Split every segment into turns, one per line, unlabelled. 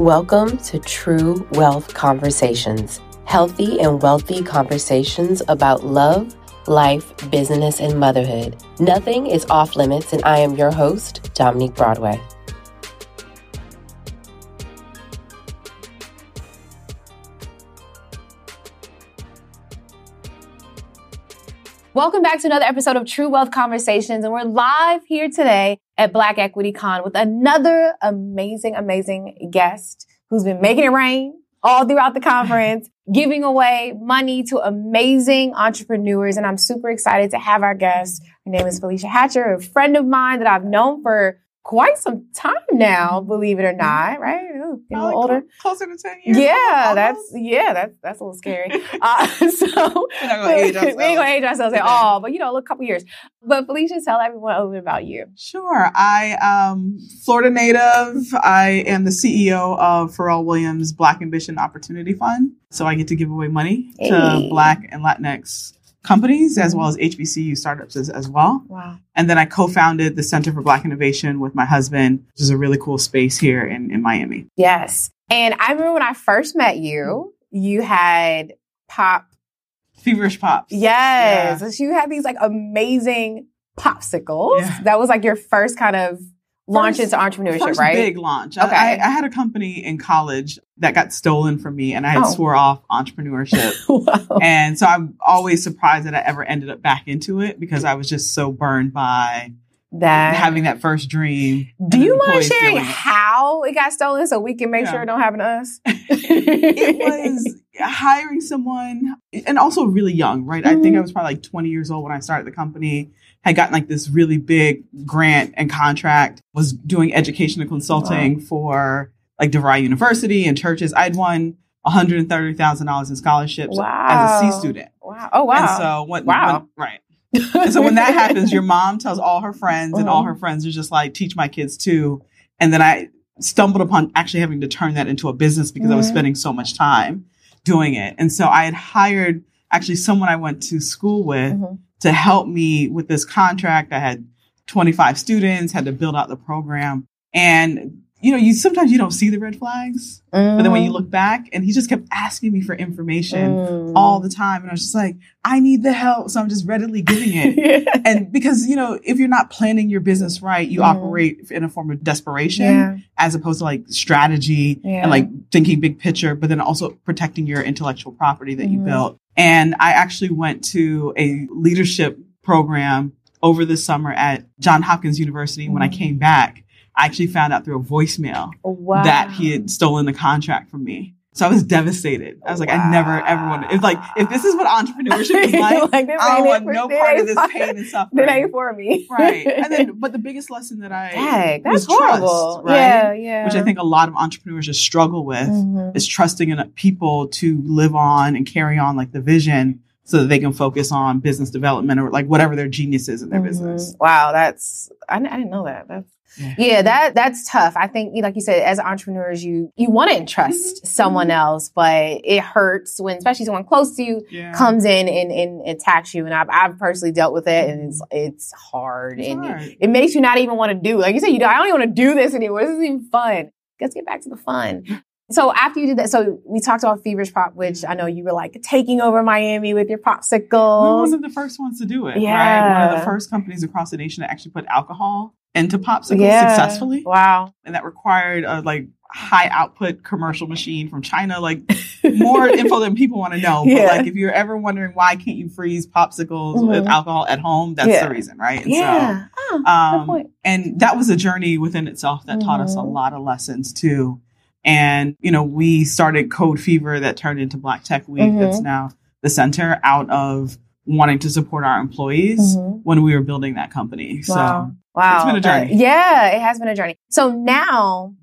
Welcome to True Wealth Conversations, healthy and wealthy conversations about love, life, business, and motherhood. Nothing is off limits, and I am your host, Dominique Broadway.
Welcome back to another episode of True Wealth Conversations. And we're live here today at Black Equity Con with another amazing, amazing guest who's been making it rain all throughout the conference, giving away money to amazing entrepreneurs. And I'm super excited to have our guest. Her name is Felecia Hatcher, a friend of mine that I've known for quite some time now, believe it or not, right? Ooh, a little older.
Closer to 10 years.
Yeah, that's yeah, that's that's a little scary. Uh, so
We're not gonna age
we ain't gonna age ourselves at all, but you know, a couple years. But Felecia, tell everyone a little bit about you.
Sure. I am Florida native. I am the CEO of Pharrell Williams Black Ambition Opportunity Fund. So I get to give away money
Hey.
to Black and Latinx companies as well as HBCU startups as, as well.
Wow.
And then I co-founded the Center for Black Innovation with my husband, which is a really cool space here in, in Miami.
Yes. And I remember when I first met you, you had pop.
Feverish Pops.
Yes. So you had these like amazing popsicles.
Yeah.
That was like your first kind of launch
First-
into entrepreneurship,
First
right?
big launch.
Okay.
I, I had a company in college that got stolen from me and I had
Oh.
swore off entrepreneurship.
wow.
And so I'm always surprised that I ever ended up back into it because I was just so burned by
That.
having that first dream.
Do you mind sharing
it.
how it got stolen so we can make
Yeah.
sure it don't happen to us?
It was hiring someone and also really young, right? I
Mm-hmm.
think I was probably like 20 years old when I started the company. Had gotten like this really big grant and contract, was doing education and consulting for like DeVry University and churches. I'd won $130,000 in scholarships as a C student.
Wow. Oh wow.
And so when,
Wow.
when- right. And so when that happens, your mom tells all her friends, and all
Mhm.
her friends are just like, teach my kids too. And then I stumbled upon actually having to turn that into a business because I was
Mhm.
spending so much time doing it. And so I had hired actually someone I went to school with
Mhm.
To help me with this contract. I had 25 students, had to build out the program. And you know, you sometimes you don't see the red flags, but then when you look back, and he just kept asking me for information
Mm.
all the time. And I was just like, I need the help. So I'm just readily giving it. and because, you know, if you're not planning your business right, you
Mhm.
operate in a form of desperation
yeah.
as opposed to like strategy
Yeah.
and like thinking big picture, but then also protecting your intellectual property that you
Mhm.
built. And I actually went to a leadership program over the summer at John Hopkins University. When I
Mhm.
came back, I actually found out through a voicemail
Wow.
that he had stolen the contract from me. So I was devastated. I was like, I never ever want to. If like, if this is what entrepreneurship is like,
Like,
I don't want
for-
no part of this pain and suffering.
ain't for me.
Right. And then, but the biggest lesson that I
Dang, that's
was
horrible.
trust, right?
Yeah, yeah.
Which I think a lot of entrepreneurs just struggle with
Mhm.
is trusting in people to live on and carry on like the vision so that they can focus on business development or like whatever their genius is in their
Mhm.
business.
Wow, that's I, I didn't know that. That's
Yeah.
yeah, that that's tough. I think, like you said, as entrepreneurs, you you want to entrust
Mhm.
someone else, but it hurts when, especially someone close to you,
Yeah.
comes in and, and attacks you. And I've I've personally dealt with it, and it's it's hard,
It's
and
hard.
It, it makes you not even want to do. Like you said, you know, I don't even want to do this anymore. This isn't even fun. Let's get back to the fun. So after you did that, so we talked about Feverish Pop, which I know you were like taking over Miami with your popsicles.
We one of the first ones to do it. Right? One of the first companies across the nation to actually put alcohol into popsicles
Yeah.
successfully.
Wow.
And that required a like high output commercial machine from China. Like more info than people want to know. But
Yeah.
like if you're ever wondering why can't you freeze popsicles with
Mhm.
alcohol at home, that's
Yeah.
the reason, right? And
Yeah. Oh,
So,
good
um,
point.
and that was a journey within itself that taught us a
Mhm.
lot of lessons too. And, you know, we started Code Fever that turned into Black Tech Week.
Mhm.
That's now the center out of wanting to support our employees
Mhm.
when we were building that company.
Wow.
So
Wow.
it's been a journey.
yeah, it has been a journey. So now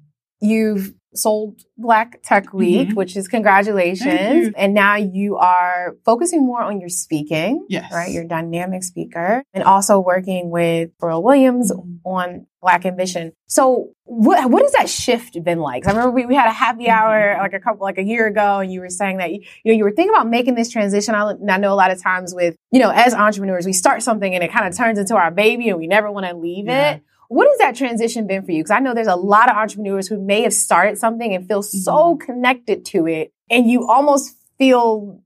you've sold Black Tech Week,
Mhm.
which is congratulations. And now you are focusing more on your speaking.
Yes.
Right. You're dynamic speaker and also working with Pharrell Williams
Mhm.
On Black Ambition. So what what has that shift been like? I remember we, we had a happy hour
Mhm.
like a couple like a year ago, and you were saying that you, you know you were thinking about making this transition. I, I know a lot of times with you know as entrepreneurs, we start something and it kind of turns into our baby, and we never want to leave
Yeah.
it. What has that transition been for you? Because I know there's a lot of entrepreneurs who may have started something and feel so
Mm-hmm.
connected to it, and you almost feel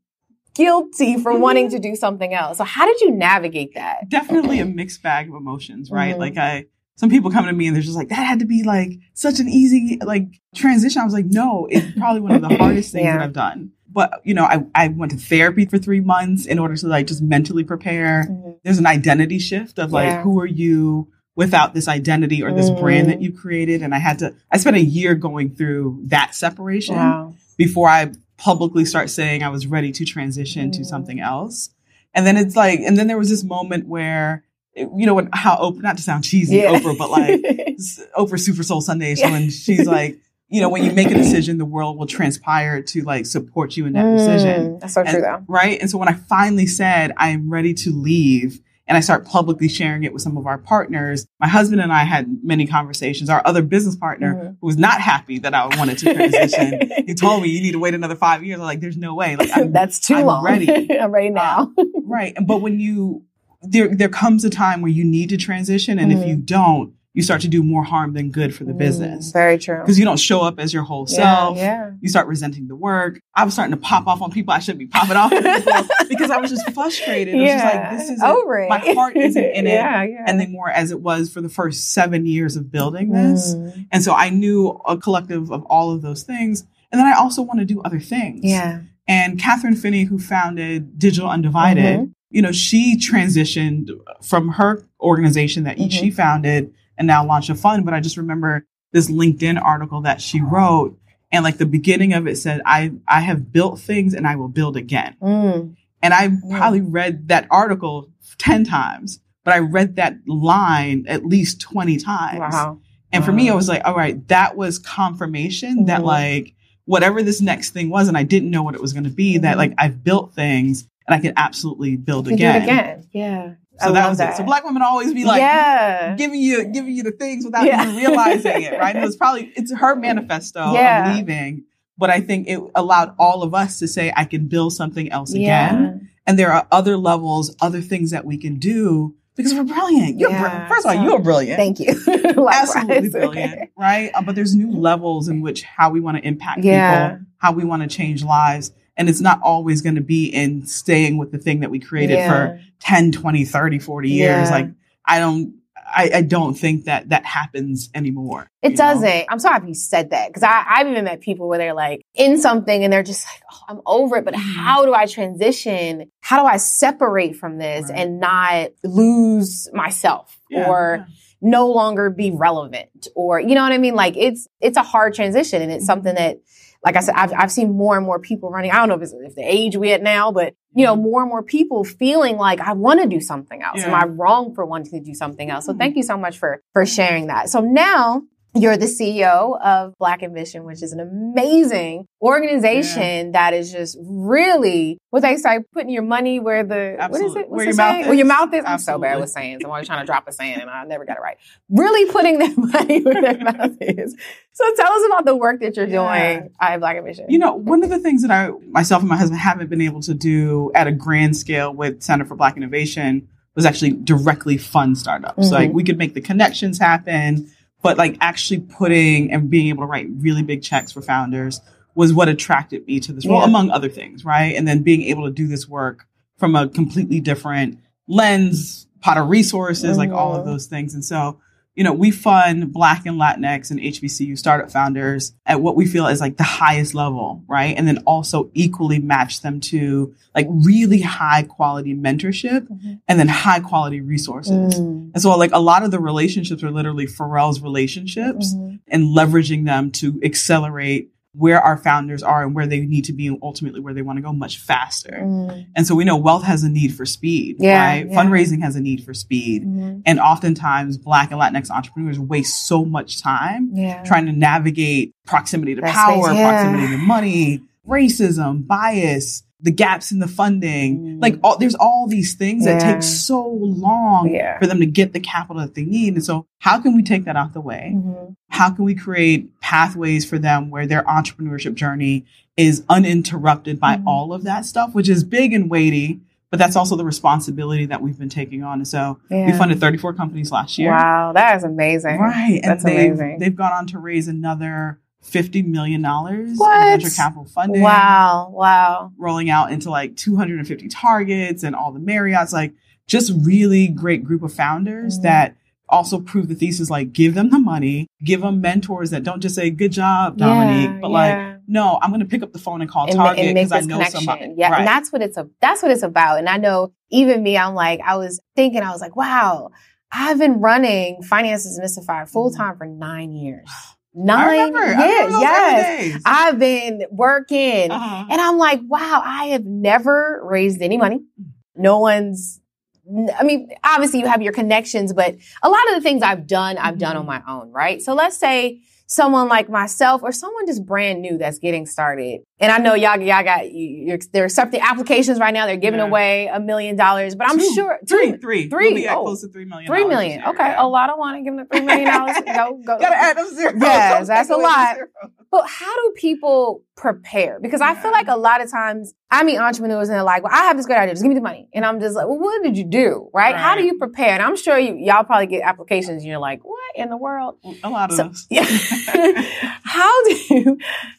guilty for wanting to do something else. So how did you navigate that?
definitely a mixed bag of emotions, right?
Mhm.
Like I some people come to me and they're just like, that had to be like such an easy like transition. I was like, no, it's probably one of the hardest things
Yeah.
that I've done. But you know, I, I went to therapy for three months in order to like just mentally prepare. There's an identity shift of like,
Yeah.
who are you without this identity or this brand
Mm.
that you created? And I had to I spent a year going through that separation
Wow.
before I publicly start saying I was ready to transition to
Mm.
something else. And then it's like, and then there was this moment where, you know, when, how Oprah, not to sound cheesy,
Yeah.
Oprah, but like Oprah Super Soul Sunday. So when she's like, you know, when you make a decision, the world will transpire to like support you in that decision.
Mm, That's so true, though.
Right. And so when I finally said I am ready to leave and I start publicly sharing it with some of our partners, my husband and I had many conversations. Our other business partner
Mhm.
who was not happy that I wanted to transition, he told me you need to wait another five years. I'm like, there's no way. Like I'm
That's too
I'm
long.
ready.
I'm ready now.
right. But when you there there comes a time where you need to transition and if you
Mm-hmm.
don't, you start to do more harm than good for the business.
Mm, Very true.
Because you don't show up as your whole
Yeah,
self.
yeah.
You start resenting the work. I was starting to pop off on people I shouldn't be popping off on people because I was just frustrated. It was just like this is
over it.
my heart isn't in it
Yeah, yeah.
anymore as it was for the first seven years of building this.
Mm,
And so I knew a collective of all of those things. And then I also want to do other things.
yeah.
And Kathryn Finney, who founded Digital Undivided,
Mhm.
you know, she transitioned from her organization that
Mhm.
she founded and now launch a fund. But I just remember this LinkedIn article that she wrote. And like the beginning of it said, I, I have built things and I will build again.
Mm,
And I probably read that article 10 times, but I read that line at least 20 times.
wow.
And for me. I was like, all right, that was confirmation that
Mhm.
like whatever this next thing was, and I didn't know what it was going to be, that
Mhm.
like I've built things and I can absolutely build again.
again. Yeah.
So
I
that was
that.
it. So black women always be like
yeah.
giving you giving you the things without
Yeah.
even realizing it, right? And it was probably it's her manifesto
Yeah.
of leaving. But I think it allowed all of us to say, I can build something else again. And there are other levels, other things that we can do because we're brilliant. You're
Yeah.
brilliant. First of all,
So-
you're brilliant.
Thank you.
Absolutely brilliant, right? Uh, but there's new levels in which how we want to impact
Yeah.
people, how we want to change lives. And it's not always going to be in staying with the thing that we created
Yeah.
for 10, 20, 30, 40 years.
Yeah.
Like, I don't, I, I don't think that that happens anymore.
It doesn't. I'm so happy you said that because I've even met people where they're like in something and they're just like, oh, I'm over it, but
Mhm.
how do I transition? How do I separate from this
Right.
and not lose myself
Yeah,
or no longer be relevant or, you know what I mean? Like it's, it's a hard transition and it's
Mhm.
something that, like I said, I've, I've seen more and more people running. I don't know if it's if the age we at now, but you know, more and more people feeling like I want to do something else. Am I wrong for wanting to do something else? So
Mhm.
thank you so much for for sharing that. So now you're the CEO of Black Ambition, which is an amazing organization that is just really what they say, putting your money where the what is it?
Where your mouth
saying? Where your
is.
mouth is. I'm so bad with sayings. I'm always trying to drop a saying and I never got it right. Really putting their money where their mouth is. So tell us about the work that you're
Yeah.
doing at Black Ambition.
You know, one of the things that I, myself and my husband haven't been able to do at a grand scale with Center for Black Innovation was actually directly fund startups.
Mhm.
Like we could make the connections happen, but like actually putting and being able to write really big checks for founders was what attracted me to this role,
Yeah.
among other things, right? And then being able to do this work from a completely different lens, pot of resources, like all of
Mhm.
those things. And so you know, we fund Black and Latinx and HBCU startup founders at what we feel is like the highest level, right? And then also equally match them to like really high quality mentorship
Mhm.
and then high quality resources.
Mm.
And so like a lot of the relationships are literally Pharrell's relationships
Mhm.
and leveraging them to accelerate where our founders are and where they need to be and ultimately where they want to go much faster.
Mm.
And so we know wealth has a need for speed,
Yeah,
right?
yeah.
Fundraising has a need for speed.
Mhm.
And oftentimes Black and Latinx entrepreneurs waste so much time
Yeah.
trying to navigate proximity to power,
space,
proximity to money, racism, bias, the gaps in the funding.
Mm.
Like all, there's all these things that take so long for them to get the capital that they need. And so how can we take that out the way?
Mhm.
How can we create pathways for them where their entrepreneurship journey is uninterrupted by
Mhm.
all of that stuff, which is big and weighty, but that's also the responsibility that we've been taking on. And so we funded 34 companies last year.
Wow, that is amazing.
Right. And
That's
they've,
amazing.
they've gone on to raise another $50 million in venture capital funding.
Wow, wow.
Rolling out into like 250 targets and all the Marriotts, like just really great group of founders
Mhm.
that also prove the thesis like give them the money, give them mentors that don't just say good job, Dominique,
Yeah,
but like, no, I'm going to pick up the phone and call
and,
Target because I know
connection.
somebody.
Yeah,
Right.
and that's what it's a that's what it's about. And I know even me, I'm like, I was thinking, I was like, wow, I've been running finances demystified full time for nine years.
Mm-hmm.
Nine years, yes. I've been working.
Uh-huh.
And I'm like, wow, I have never raised any money. No one's, I mean, obviously you have your connections, but a lot of the things I've done, I've done on mm-hmm. my own, right? So let's say someone like myself or someone just brand new that's getting started. And I know y'all, y'all got, you, you're, they're accepting applications right now. They're giving
Yeah.
away a million dollars, but I'm
Two.
sure
Three,
two-
three,
three.
We'll be at
Oh.
close to three million.
Three million.
year,
Okay.
yeah.
A lot of want to give them the three million dollars. go, go.
Gotta add them zeros.
Yes, that's a lot.
zeros.
But how do people prepare? Because I feel like a lot of times I meet entrepreneurs and they're like, well, I have this great idea. Just give me the money. And I'm just like, well, what did you do? Right? How do you prepare? And I'm sure you, y'all probably get applications and you're like, what in the world?
A lot of
So,
those.
yeah. how do,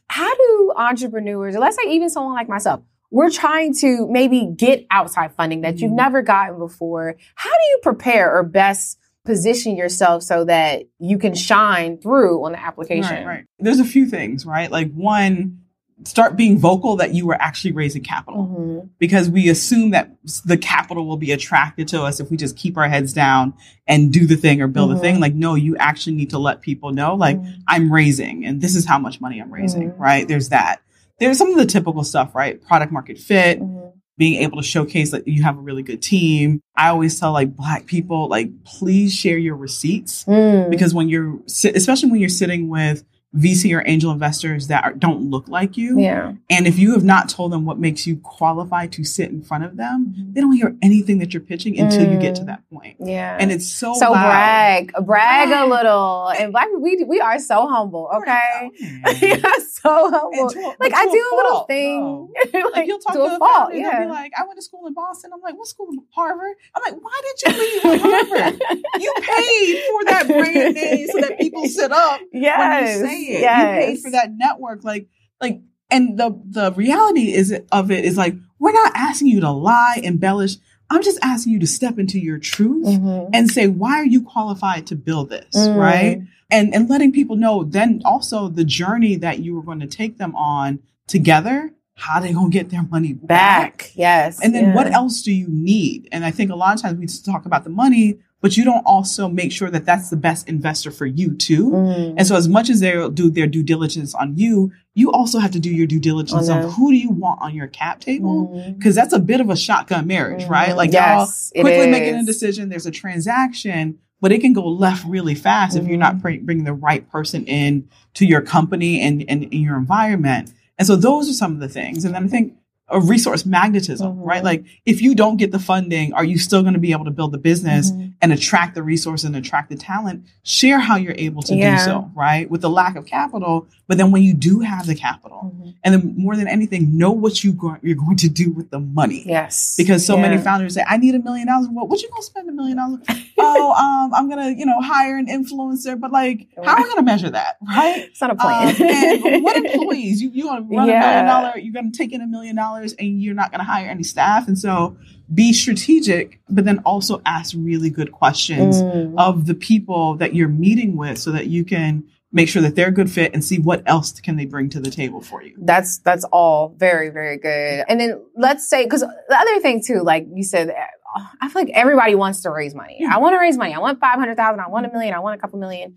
how do entrepreneurs, or let's say even someone like myself, we're trying to maybe get outside funding that you've
Mhm.
never gotten before. How do you prepare or best position yourself so that you can shine through on the application?
Right, right. There's a few things, right? Like one, start being vocal that you were actually raising capital
Mhm.
because we assume that the capital will be attracted to us if we just keep our heads down and do the thing or build
Mhm.
the thing. Like, no, you actually need to let people know, like,
Mhm.
I'm raising and this is how much money I'm raising,
Mhm.
right? There's that. There's some of the typical stuff, right? Product market fit,
Mhm.
Being able to showcase that you have a really good team. I always tell like black people, like, please share your receipts
Mm.
because when you're, especially when you're sitting with VC or angel investors that are, don't look like you,
yeah.
and if you have not told them what makes you qualified to sit in front of them, they don't hear anything that you're pitching until you get to
Mm.
that point.
Yeah.
And it's so
so
loud.
brag, brag a little. And black we, we are so humble, okay? are so humble.
a-
Like I do a little thing, like,
Like you'll talk
to
to,
a
a
fault,
founder, and they'll be like, "I went to school in Boston." I'm like, "What school? In Harvard?" I'm like, "Why did you leave Harvard? you paid for that brand name so that people sit up
yes,
when you say it.
yes.
You paid for that network, like, like, and the the reality is of it is like we're not asking you to lie, embellish. I'm just asking you to step into your truth
Mhm.
and say, why are you qualified to build this,
Mm.
right? And and letting people know then also the journey that you were going to take them on together. How they gonna get their money back?
Back, yes.
And then
yeah.
what else do you need? And I think a lot of times we just talk about the money, but you don't also make sure that that's the best investor for you too.
Mm.
And so as much as they'll do their due diligence on you, you also have to do your due diligence
On
on who do you want on your cap table?
Mhm.
Because that's a bit of a shotgun marriage, right?
Mhm.
Like
Yes,
y'all quickly making a decision. There's a transaction, but it can go left really fast if you're not
Mm-hmm.
bringing the right person in to your company and, and in your environment. And so those are some of the things. And then I think a resource magnetism,
Mhm.
right? Like if you don't get the funding, are you still going to be able to build the business
Mhm.
and attract the resource and attract the talent? Share how you're able to
Yeah.
do so, right? With the lack of capital, but then when you do have the capital,
Mhm.
and then more than anything, know what you go- you're going to do with the money.
Yes.
Because so many founders say, I need a million dollars. What? what you gonna spend a million dollars? oh, um, I'm gonna, you know, hire an influencer, but like, how are we gonna measure that? Right?
It's not a plan.
Um, and what employees? You you gonna run a
Yeah.
million dollar, you're gonna take in a million dollars and you're not gonna hire any staff. And so be strategic, but then also ask really good questions
Mm.
of the people that you're meeting with so that you can make sure that they're a good fit and see what else can they bring to the table for you.
That's that's all very very good. And then let's say because the other thing too, like you said, uh, I feel like everybody wants to raise money.
Yeah.
I want to raise money. I want five hundred thousand. I want a million. I want a couple million.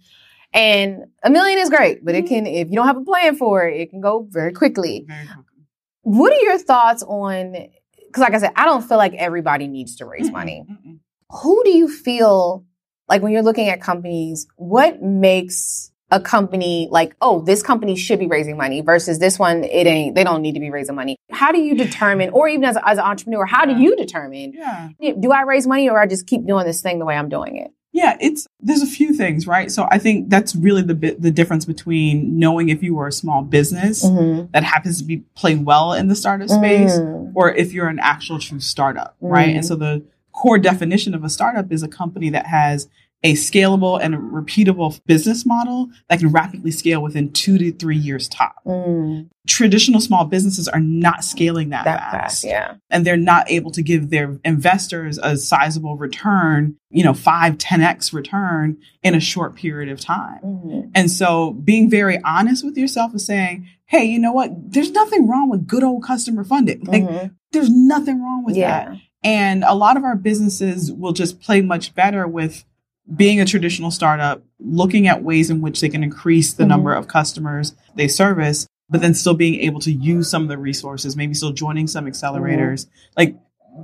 And a million is great, but it can if you don't have a plan for it, it can go very quickly.
Very quickly.
What are your thoughts on? Because like I said, I don't feel like everybody needs to raise money.
Mm-mm.
who do you feel like when you're looking at companies, what makes a company like, oh, this company should be raising money versus this one, it ain't, they don't need to be raising money. How do you determine, or even as, a, as an entrepreneur, how do you determine,
Yeah.
do I raise money or I just keep doing this thing the way I'm doing it?
Yeah, it's there's a few things, right? So I think that's really the bit the difference between knowing if you were a small business
Mm-hmm.
that happens to be playing well in the startup space
Mm.
or if you're an actual true startup, right?
Mm.
And so the core definition of a startup is a company that has a scalable and repeatable business model that can rapidly scale within two to three years top.
Mm.
Traditional small businesses are not scaling that,
That
fast,
fast, yeah.
and they're not able to give their investors a sizable return, you know, five, 10x return in a short period of time.
Mhm.
And so being very honest with yourself is saying, hey, you know what? There's nothing wrong with good old customer funding. Like,
Mhm.
there's nothing wrong with that. And a lot of our businesses will just play much better with being a traditional startup, looking at ways in which they can increase the
Mhm.
number of customers they service, but then still being able to use some of the resources, maybe still joining some accelerators. Like,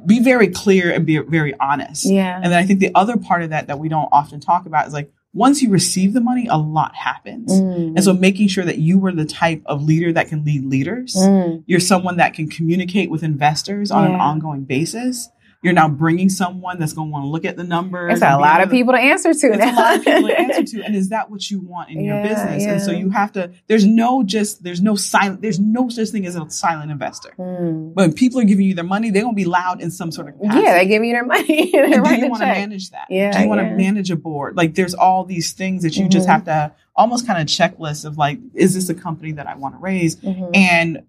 be very clear and be very honest.
Yeah.
And then I think the other part of that that we don't often talk about is like, once you receive the money, a lot happens.
Mm.
And so making sure that you were the type of leader that can lead leaders.
Mm.
You're someone that can communicate with investors on an ongoing basis. You're now bringing someone that's going to want to look at the numbers.
It's a lot of
to-
people to answer to.
It's a lot of people to answer to. And is that what you want in your
Yeah,
business? And so you have to, there's no just, there's no silent, there's no such thing as a silent investor.
Mm.
When people are giving you their money, they're going to be loud in some sort of capacity.
Yeah, they give you their money.
And do you want to manage that?
Yeah,
do you want
yeah.
to manage a board? Like there's all these things that you just
Mhm.
have to almost kind of checklist of like, is this a company that I want to raise?
Mhm.
And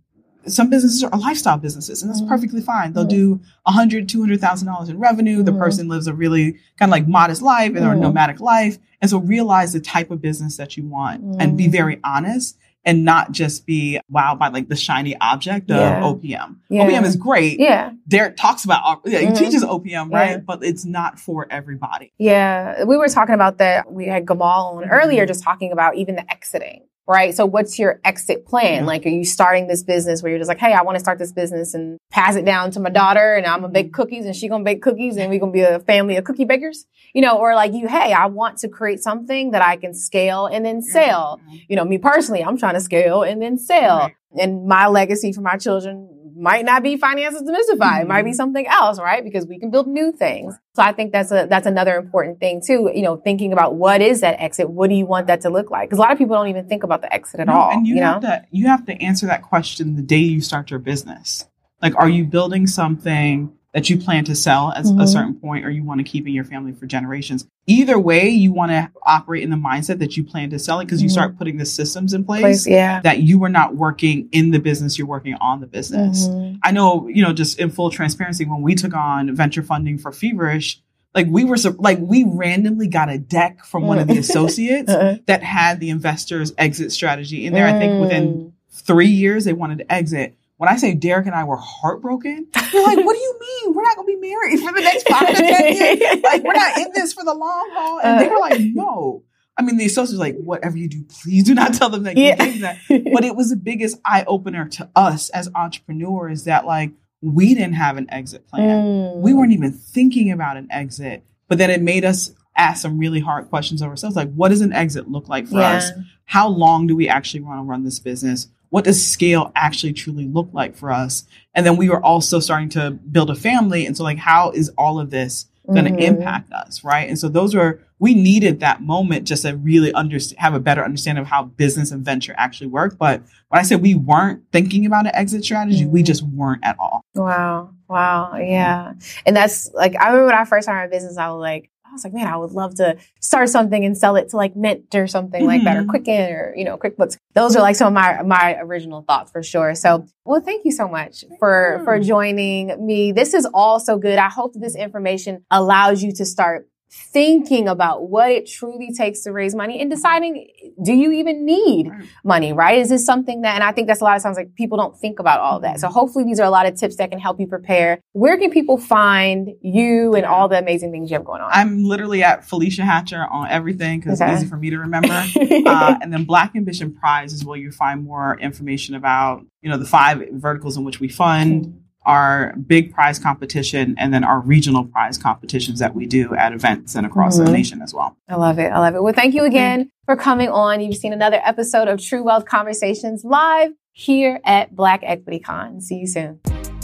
some businesses are lifestyle businesses, and that's
Mhm.
perfectly fine. They'll
Mhm.
do a hundred, two hundred thousand dollars in revenue. The
Mhm.
person lives a really kind of like modest life and or
Mhm.
nomadic life, and so realize the type of business that you want and be
Mhm.
very honest and not just be wowed by like the shiny object of
Yeah.
OPM.
Yeah.
OPM is great.
Yeah,
Derek talks about op- yeah, he
Mhm.
teaches OPM, right?
Yeah.
But it's not for everybody.
yeah. We were talking about that. We had Gamal on earlier, just talking about even the exiting. Right. So what's your exit plan?
Yeah.
Like, are you starting this business where you're just like, Hey, I want to start this business and pass it down to my daughter and I'm gonna
Mm-hmm.
bake cookies and she gonna bake cookies and we gonna be a family of cookie bakers, you know, or like you, Hey, I want to create something that I can scale and then sell.
Mhm.
you know, me personally, I'm trying to scale and then sell. And my legacy for my children might not be finances demystified. It might be
Mhm.
something else, right? Because we can build new things. So I think that's a that's another important thing too. You know, thinking about what is that exit? What do you want that to look like? Because a lot of people don't even think about the exit at
No,
all.
And you,
you know,
have to you have to answer that question the day you start your business. Like, are you building something that you plan to sell at
Mhm.
a certain point, or you want to keep in your family for generations? Either way, you want to operate in the mindset that you plan to sell it because you
Mhm.
start putting the systems in place,
place, yeah.
that you are not working in the business; you're working on the business.
Mhm.
I know, you know, just in full transparency, when we took on venture funding for Feverish, like we were like we randomly got a deck from one of the associates
Uh-uh.
that had the investors exit strategy in there. I think within
Mm.
three years they wanted to exit. When I say Derek and I were heartbroken, you're like, "What do you mean? We're not going to be married for the next five to ten years? Like, we're not in this for the long haul." And they were like, "No." I mean, the associates like, "Whatever you do, please do not tell them that
Yeah.
gave that." But it was the biggest eye opener to us as entrepreneurs that like we didn't have an exit plan.
Mm.
We weren't even thinking about an exit, but then it made us ask some really hard questions of ourselves, like, "What does an exit look like for
Yeah.
us?" how long do we actually want to run this business? What does scale actually truly look like for us? And then we were also starting to build a family. And so, like, how is all of this going to
Mhm.
impact us? Right. And so, those were, we needed that moment just to really understand, have a better understanding of how business and venture actually work. But when I said we weren't thinking about an exit strategy, we
Mhm.
just weren't at all.
Wow. Wow. Yeah. And that's like, I remember when I first started my business, I was like, I was like, man, I would love to start something and sell it to like Mint or something like that or.
Mm-hmm.
Quicken or, you know, QuickBooks. Those are like some of my, my original thoughts for sure. So, well, thank you so much for,
you.
for joining me. This is all so good. I hope that this information allows you to start thinking about what it truly takes to raise money and deciding, do you even need money, right? Is this something that, and I think that's a lot of times like people don't think about all that. So hopefully these are a lot of tips that can help you prepare. Where can people find you and all the amazing things you have going on?
I'm literally at Felecia Hatcher on everything because
Okay.
it's easy for me to remember. uh, and then Black Ambition Prize is where you find more information about, you know, the five verticals in which we fund, our big prize competition, and then our regional prize competitions that we do at events and across
Mhm.
the nation as well.
I love it. I love it. Well, thank you again for coming on. You've seen another episode of True Wealth Conversations live here at Black Equity Con. See you soon.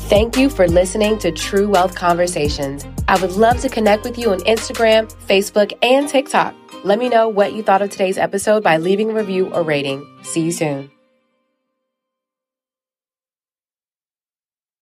Thank you for listening to True Wealth Conversations. I would love to connect with you on Instagram, Facebook, and TikTok. Let me know what you thought of today's episode by leaving a review or rating. See you soon.